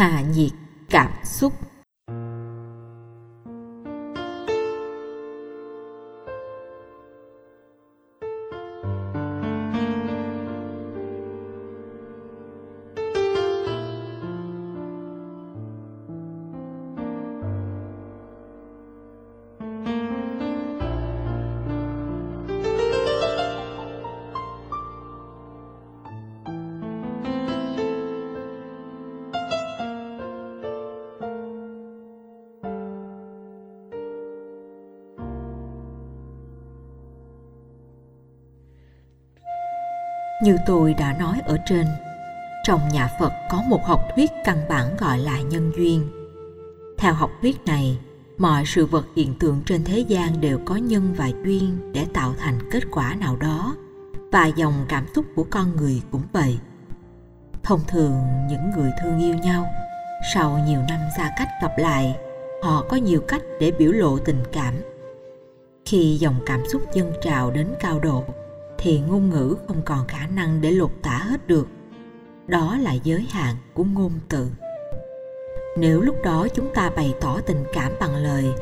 hạ nhiệt cảm xúc. Như tôi đã nói ở trên, trong nhà phật có một học thuyết căn bản gọi là nhân duyên. Theo học thuyết này, mọi sự vật hiện tượng trên thế gian đều có nhân và duyên để tạo thành kết quả nào đó, và dòng cảm xúc của con người cũng vậy. Thông thường, những người thương yêu nhau, sau nhiều năm xa cách gặp lại, họ có nhiều cách để biểu lộ tình cảm. Khi dòng cảm xúc dâng trào đến cao độ thì ngôn ngữ không còn khả năng để lột tả hết được. Đó là giới hạn của ngôn từ. Nếu lúc đó chúng ta bày tỏ tình cảm bằng lời,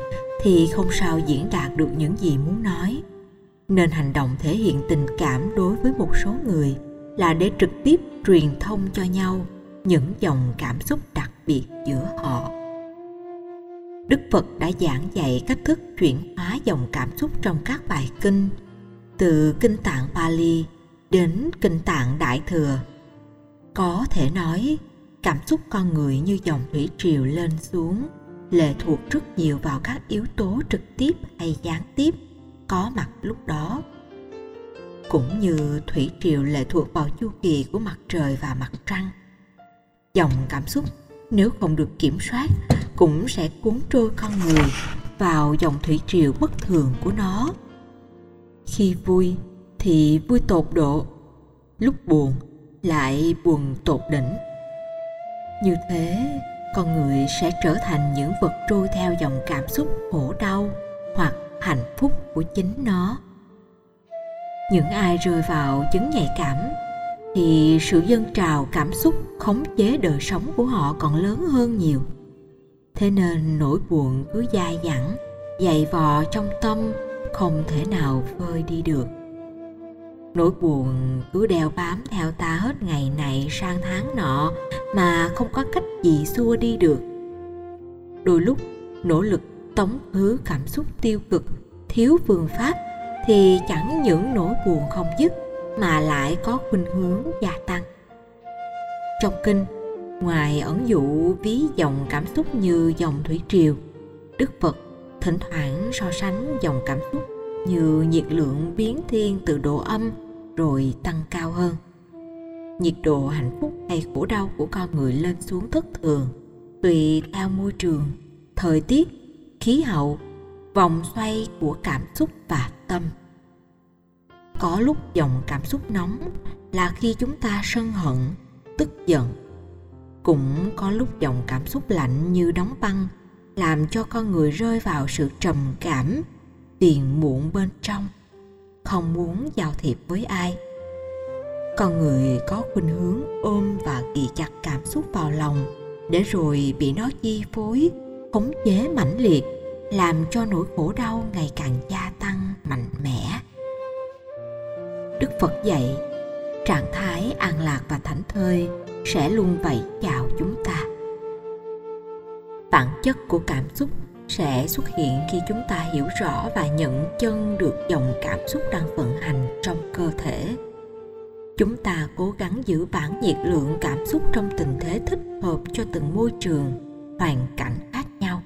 thì không sao diễn đạt được những gì muốn nói. Nên hành động thể hiện tình cảm đối với một số người là để trực tiếp truyền thông cho nhau những dòng cảm xúc đặc biệt giữa họ. Đức phật đã giảng dạy cách thức chuyển hóa dòng cảm xúc trong các bài kinh từ kinh tạng Pali đến kinh tạng Đại Thừa. Có thể nói, cảm xúc con người như dòng thủy triều lên xuống, lệ thuộc rất nhiều vào các yếu tố trực tiếp hay gián tiếp có mặt lúc đó. Cũng như thủy triều lệ thuộc vào chu kỳ của mặt trời và mặt trăng. Dòng cảm xúc nếu không được kiểm soát cũng sẽ cuốn trôi con người vào dòng thủy triều bất thường của nó khi vui thì vui tột độ, lúc buồn lại buồn tột đỉnh. Như thế, con người sẽ trở thành những vật trôi theo dòng cảm xúc khổ đau hoặc hạnh phúc của chính nó. Những ai rơi vào chứng nhạy cảm thì sự dâng trào cảm xúc khống chế đời sống của họ còn lớn hơn nhiều. Thế nên nỗi buồn cứ dai dẳng, dày vò trong tâm không thể nào vơi đi được. Nỗi buồn cứ đeo bám theo ta hết ngày này sang tháng nọ mà không có cách gì xua đi được. Đôi lúc, nỗ lực tống khứ cảm xúc tiêu cực, thiếu phương pháp thì chẳng những nỗi buồn không dứt mà lại có khuynh hướng gia tăng. Trong kinh, ngoài ẩn dụ ví dòng cảm xúc như dòng thủy triều, đức phật thỉnh thoảng so sánh dòng cảm xúc như nhiệt lượng biến thiên từ độ âm rồi tăng cao hơn. Nhiệt độ hạnh phúc hay khổ đau của con người lên xuống thất thường, tùy theo môi trường, thời tiết, khí hậu, vòng xoay của cảm xúc và tâm. Có lúc dòng cảm xúc nóng là khi chúng ta sân hận, tức giận. Cũng có lúc dòng cảm xúc lạnh như đóng băng làm cho con người rơi vào sự trầm cảm phiền muộn bên trong. Không muốn giao thiệp với ai. Con người có khuynh hướng ôm và ghi chặt cảm xúc vào lòng, để rồi bị nó chi phối, khống chế mãnh liệt, làm cho nỗi khổ đau ngày càng gia tăng mạnh mẽ. Đức phật dạy, trạng thái an lạc và thảnh thơi sẽ luôn vậy chào chúng ta bản chất của cảm xúc sẽ xuất hiện khi chúng ta hiểu rõ và nhận chân được dòng cảm xúc đang vận hành trong cơ thể. Chúng ta cố gắng giữ bản nhiệt lượng cảm xúc trong tình thế thích hợp cho từng môi trường, hoàn cảnh khác nhau.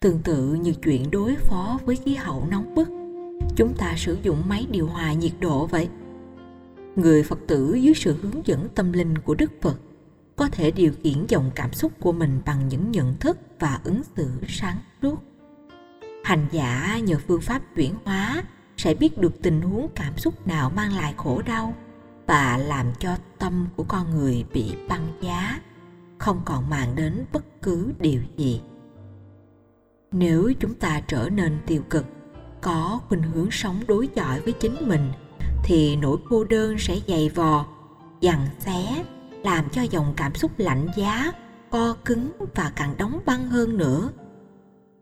Tương tự như chuyện đối phó với khí hậu nóng bức, chúng ta sử dụng máy điều hòa nhiệt độ vậy. Người phật tử dưới sự hướng dẫn tâm linh của đức phật có thể điều khiển dòng cảm xúc của mình bằng những nhận thức và ứng xử sáng suốt. Hành giả nhờ phương pháp chuyển hóa sẽ biết được tình huống cảm xúc nào mang lại khổ đau và làm cho tâm của con người bị băng giá, không còn màng đến bất cứ điều gì. Nếu chúng ta trở nên tiêu cực, có khuynh hướng sống đối chọi với chính mình, thì nỗi cô đơn sẽ dày vò dằn xé làm cho dòng cảm xúc lạnh giá, co cứng và càng đóng băng hơn nữa.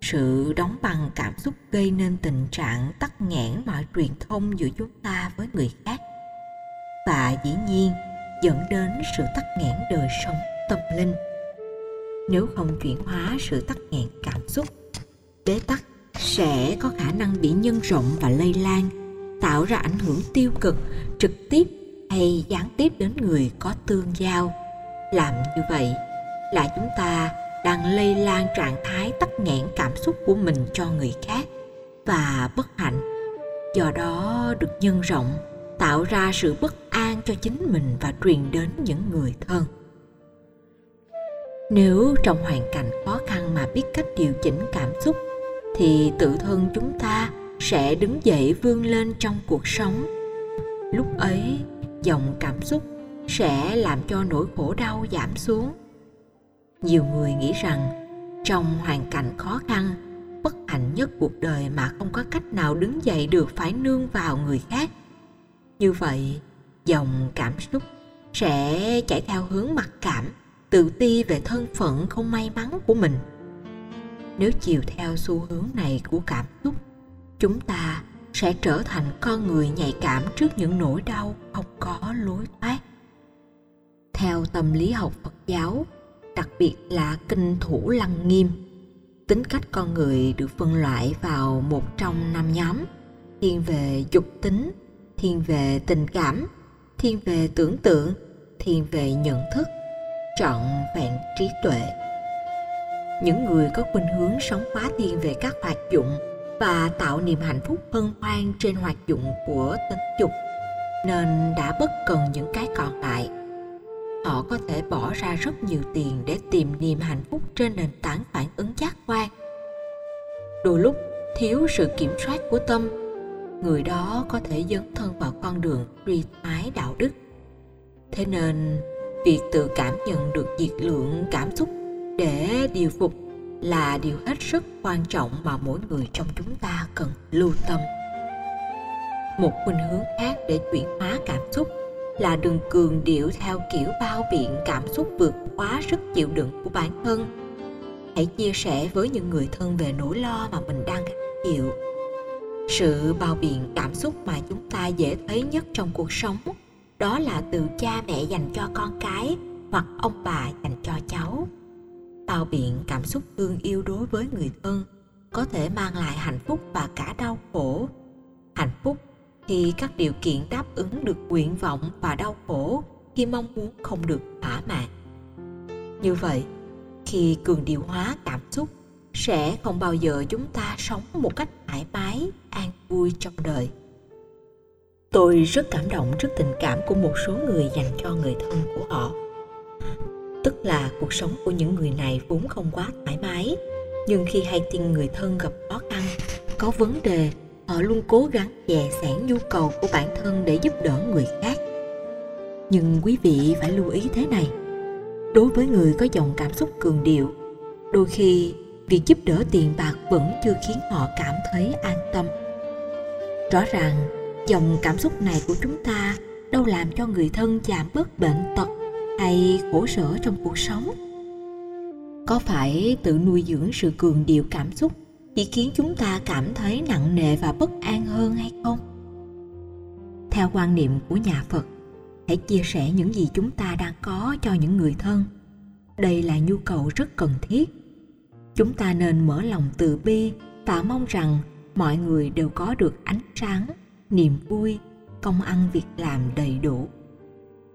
Sự đóng băng cảm xúc gây nên tình trạng tắc nghẽn mọi truyền thông giữa chúng ta với người khác. Và dĩ nhiên, dẫn đến sự tắc nghẽn đời sống tâm linh. Nếu không chuyển hóa sự tắc nghẽn cảm xúc, bế tắc sẽ có khả năng bị nhân rộng và lây lan, tạo ra ảnh hưởng tiêu cực trực tiếp hay gián tiếp đến người có tương giao. Làm như vậy là chúng ta đang lây lan trạng thái tắc nghẽn cảm xúc của mình cho người khác và bất hạnh. Do đó được nhân rộng, tạo ra sự bất an cho chính mình và truyền đến những người thân. Nếu trong hoàn cảnh khó khăn mà biết cách điều chỉnh cảm xúc, thì tự thân chúng ta sẽ đứng dậy vươn lên trong cuộc sống. Lúc ấy dòng cảm xúc sẽ làm cho nỗi khổ đau giảm xuống. Nhiều người nghĩ rằng trong hoàn cảnh khó khăn, bất hạnh nhất cuộc đời mà không có cách nào đứng dậy được phải nương vào người khác. Như vậy, dòng cảm xúc sẽ chạy theo hướng mặc cảm, tự ti về thân phận không may mắn của mình. Nếu chiều theo xu hướng này của cảm xúc, chúng ta sẽ trở thành con người nhạy cảm trước những nỗi đau không có lối thoát. Theo tâm lý học phật giáo, đặc biệt là kinh thủ lăng nghiêm, tính cách con người được phân loại vào một trong năm nhóm thiên về dục tính, thiên về tình cảm, thiên về tưởng tượng, thiên về nhận thức, trọn vẹn trí tuệ. Những người có khuynh hướng sống quá thiên về các hoạt dụng và tạo niềm hạnh phúc hân hoan trên hoạt dụng của tính dục nên đã bất cần những cái còn lại. Họ có thể bỏ ra rất nhiều tiền để tìm niềm hạnh phúc trên nền tảng phản ứng giác quan. Đôi lúc, thiếu sự kiểm soát của tâm, người đó có thể dấn thân vào con đường suy thoái đạo đức. Thế nên, việc tự cảm nhận được diệt lượng cảm xúc để điều phục là điều hết sức quan trọng mà mỗi người trong chúng ta cần lưu tâm. Một khuynh hướng khác để chuyển hóa cảm xúc là đừng cường điệu theo kiểu bao biện cảm xúc vượt quá sức chịu đựng của bản thân. Hãy chia sẻ với những người thân về nỗi lo mà mình đang chịu. Sự bao biện cảm xúc mà chúng ta dễ thấy nhất trong cuộc sống, đó là từ cha mẹ dành cho con cái hoặc ông bà dành cho cháu bao biện cảm xúc thương yêu đối với người thân, có thể mang lại hạnh phúc và cả đau khổ. Hạnh phúc khi các điều kiện đáp ứng được nguyện vọng và đau khổ khi mong muốn không được thỏa mãn. Như vậy, khi cường điều hóa cảm xúc, sẽ không bao giờ chúng ta sống một cách thoải mái, an vui trong đời. Tôi rất cảm động trước tình cảm của một số người dành cho người thân của họ tức là cuộc sống của những người này vốn không quá thoải mái. Nhưng khi hay tin người thân gặp khó khăn, có vấn đề, họ luôn cố gắng dè sẻn nhu cầu của bản thân để giúp đỡ người khác. Nhưng quý vị phải lưu ý thế này, đối với người có dòng cảm xúc cường điệu, đôi khi việc giúp đỡ tiền bạc vẫn chưa khiến họ cảm thấy an tâm. Rõ ràng, dòng cảm xúc này của chúng ta đâu làm cho người thân giảm bớt bệnh tật hay khổ sở trong cuộc sống? Có phải tự nuôi dưỡng sự cường điệu cảm xúc chỉ khiến chúng ta cảm thấy nặng nề và bất an hơn hay không? Theo quan niệm của nhà phật, hãy chia sẻ những gì chúng ta đang có cho những người thân. Đây là nhu cầu rất cần thiết. Chúng ta nên mở lòng từ bi và mong rằng mọi người đều có được ánh sáng, niềm vui, công ăn việc làm đầy đủ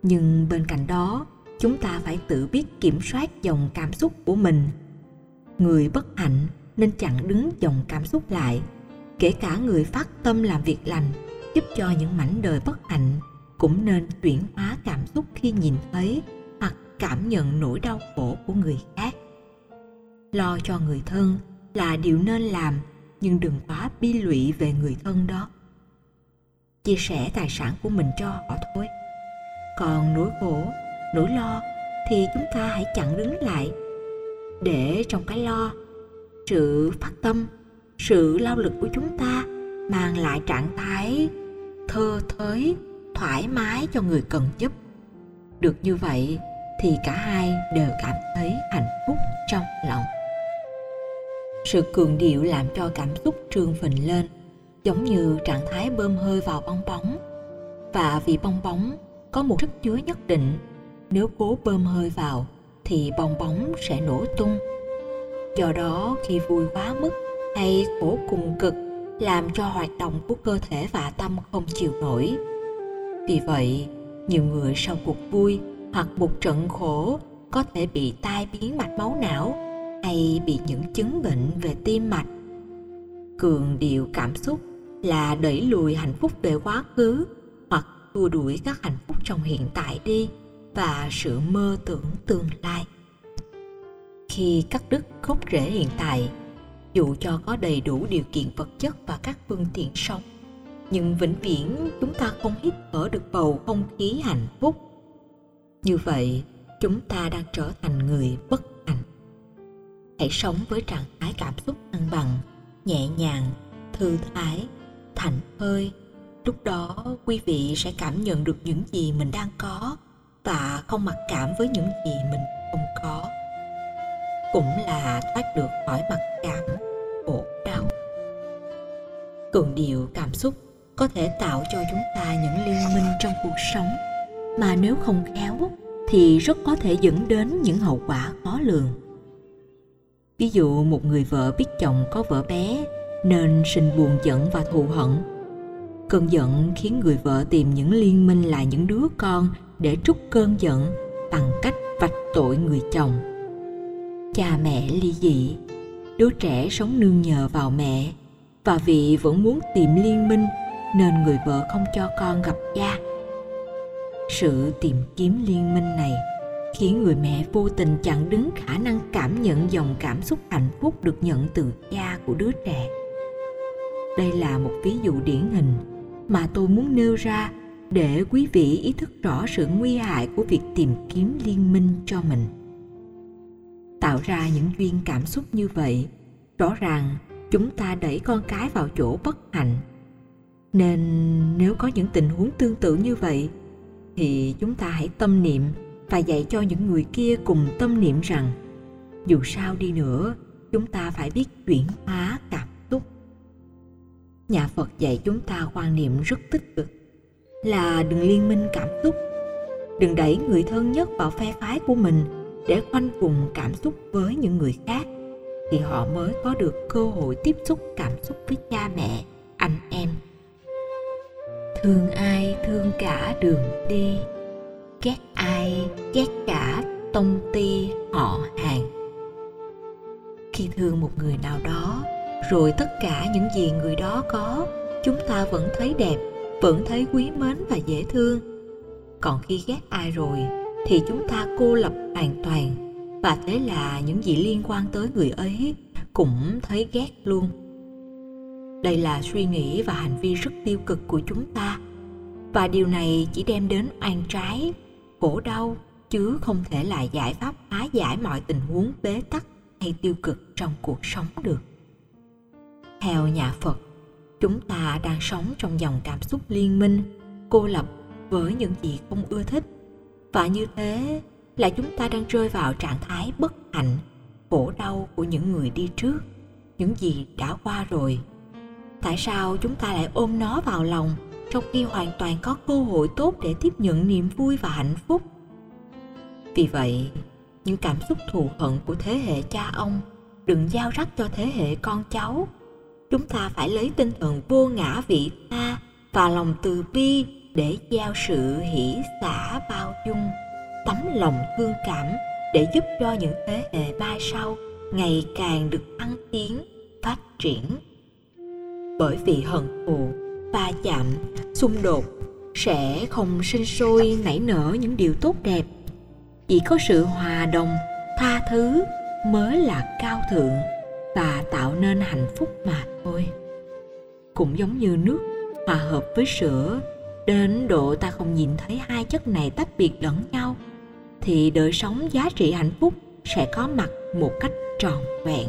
nhưng bên cạnh đó, chúng ta phải tự biết kiểm soát dòng cảm xúc của mình. Người bất hạnh nên chặn đứng dòng cảm xúc lại, kể cả người phát tâm làm việc lành, giúp cho những mảnh đời bất hạnh cũng nên chuyển hóa cảm xúc khi nhìn thấy hoặc cảm nhận nỗi đau khổ của người khác. Lo cho người thân là điều nên làm, nhưng đừng quá bi lụy về người thân đó. Chia sẻ tài sản của mình cho họ thôi còn nỗi khổ, nỗi lo thì chúng ta hãy chặn đứng lại. Để trong cái lo, sự phát tâm, sự lao lực của chúng ta mang lại trạng thái thơ thới, thoải mái cho người cần giúp. Được như vậy thì cả hai đều cảm thấy hạnh phúc trong lòng. sự cường điệu làm cho cảm xúc trương phình lên, giống như trạng thái bơm hơi vào bong bóng. Và vì bong bóng có một sức chứa nhất định. Nếu cố bơm hơi vào, thì bong bóng sẽ nổ tung. Do đó, khi vui quá mức hay khổ cùng cực, làm cho hoạt động của cơ thể và tâm không chịu nổi. Vì vậy, nhiều người sau cuộc vui hoặc một trận khổ có thể bị tai biến mạch máu não hay bị những chứng bệnh về tim mạch. Cường điệu cảm xúc là đẩy lùi hạnh phúc về quá khứ hoặc đua đuổi các hạnh phúc trong hiện tại đi và sự mơ tưởng tương lai. Khi cắt đứt gốc rễ hiện tại, dù cho có đầy đủ điều kiện vật chất và các phương tiện sống, nhưng vĩnh viễn chúng ta không hít thở được bầu không khí hạnh phúc. Như vậy, chúng ta đang trở thành người bất hạnh. Hãy sống với trạng thái cảm xúc thăng bằng, nhẹ nhàng, thư thái, thảnh thơi lúc đó, quý vị sẽ cảm nhận được những gì mình đang có và không mặc cảm với những gì mình không có. Cũng là thoát được khỏi mặc cảm khổ đau. Cường điệu cảm xúc có thể tạo cho chúng ta những liên minh trong cuộc sống mà nếu không khéo thì rất có thể dẫn đến những hậu quả khó lường. Ví dụ, một người vợ biết chồng có vợ bé nên sinh buồn giận và thù hận cơn giận khiến người vợ tìm những liên minh là những đứa con để trút cơn giận bằng cách vạch tội người chồng. Cha mẹ ly dị, đứa trẻ sống nương nhờ vào mẹ, và vị vẫn muốn tìm liên minh nên người vợ không cho con gặp cha. Sự tìm kiếm liên minh này khiến người mẹ vô tình chặn đứng khả năng cảm nhận dòng cảm xúc hạnh phúc được nhận từ cha của đứa trẻ. Đây là một ví dụ điển hình mà tôi muốn nêu ra để quý vị ý thức rõ sự nguy hại của việc tìm kiếm liên minh cho mình. Tạo ra những duyên cảm xúc như vậy, rõ ràng chúng ta đẩy con cái vào chỗ bất hạnh. Nên nếu có những tình huống tương tự như vậy, thì chúng ta hãy tâm niệm và dạy cho những người kia cùng tâm niệm rằng dù sao đi nữa, chúng ta phải biết chuyển hóa cảm nhà phật dạy chúng ta quan niệm rất tích cực, là đừng liên minh cảm xúc. Đừng đẩy người thân nhất vào phe phái của mình để khoanh vùng cảm xúc với những người khác, thì họ mới có được cơ hội tiếp xúc cảm xúc với cha mẹ, anh em. Thương ai, thương cả đường đi. Ghét ai, ghét cả tông ty họ hàng. Khi thương một người nào đó rồi tất cả những gì người đó có, chúng ta vẫn thấy đẹp, vẫn thấy quý mến và dễ thương. Còn khi ghét ai rồi, thì chúng ta cô lập hoàn toàn. Và thế là những gì liên quan tới người ấy cũng thấy ghét luôn. Đây là suy nghĩ và hành vi rất tiêu cực của chúng ta. Và điều này chỉ đem đến oan trái, khổ đau, chứ không thể là giải pháp phá giải mọi tình huống bế tắc hay tiêu cực trong cuộc sống được theo nhà phật, chúng ta đang sống trong dòng cảm xúc liên minh, cô lập với những gì không ưa thích. Và như thế là chúng ta đang rơi vào trạng thái bất hạnh, khổ đau của những người đi trước, những gì đã qua rồi. Tại sao chúng ta lại ôm nó vào lòng trong khi hoàn toàn có cơ hội tốt để tiếp nhận niềm vui và hạnh phúc? Vì vậy, những cảm xúc thù hận của thế hệ cha ông đừng giao rắc cho thế hệ con cháu chúng ta phải lấy tinh thần vô ngã vị tha và lòng từ bi để giao sự hỷ xả bao dung. Tấm lòng thương cảm để giúp cho những thế hệ mai sau ngày càng được thăng tiến, phát triển. Bởi vì hận thù, va chạm, xung đột sẽ không sinh sôi nảy nở những điều tốt đẹp. Chỉ có sự hòa đồng, tha thứ mới là cao thượng và tạo nên hạnh phúc mà thôi. Cũng giống như nước hòa hợp với sữa, đến độ ta không nhìn thấy hai chất này tách biệt lẫn nhau, thì đời sống giá trị hạnh phúc sẽ có mặt một cách tròn vẹn.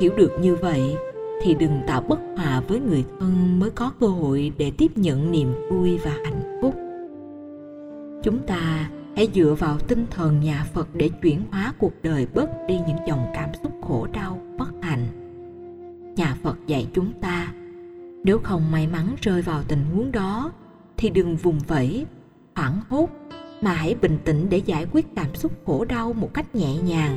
Hiểu được như vậy, thì đừng tạo bất hòa với người thân mới có cơ hội để tiếp nhận niềm vui và hạnh phúc. Chúng ta hãy dựa vào tinh thần nhà phật để chuyển hóa cuộc đời bớt đi những dòng cảm xúc khổ đau, bất hạnh. Nhà phật dạy chúng ta, nếu không may mắn rơi vào tình huống đó, thì đừng vùng vẫy, hoảng hốt, mà hãy bình tĩnh để giải quyết cảm xúc khổ đau một cách nhẹ nhàng,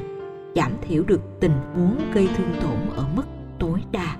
giảm thiểu được tình huống gây thương tổn ở mức tối đa.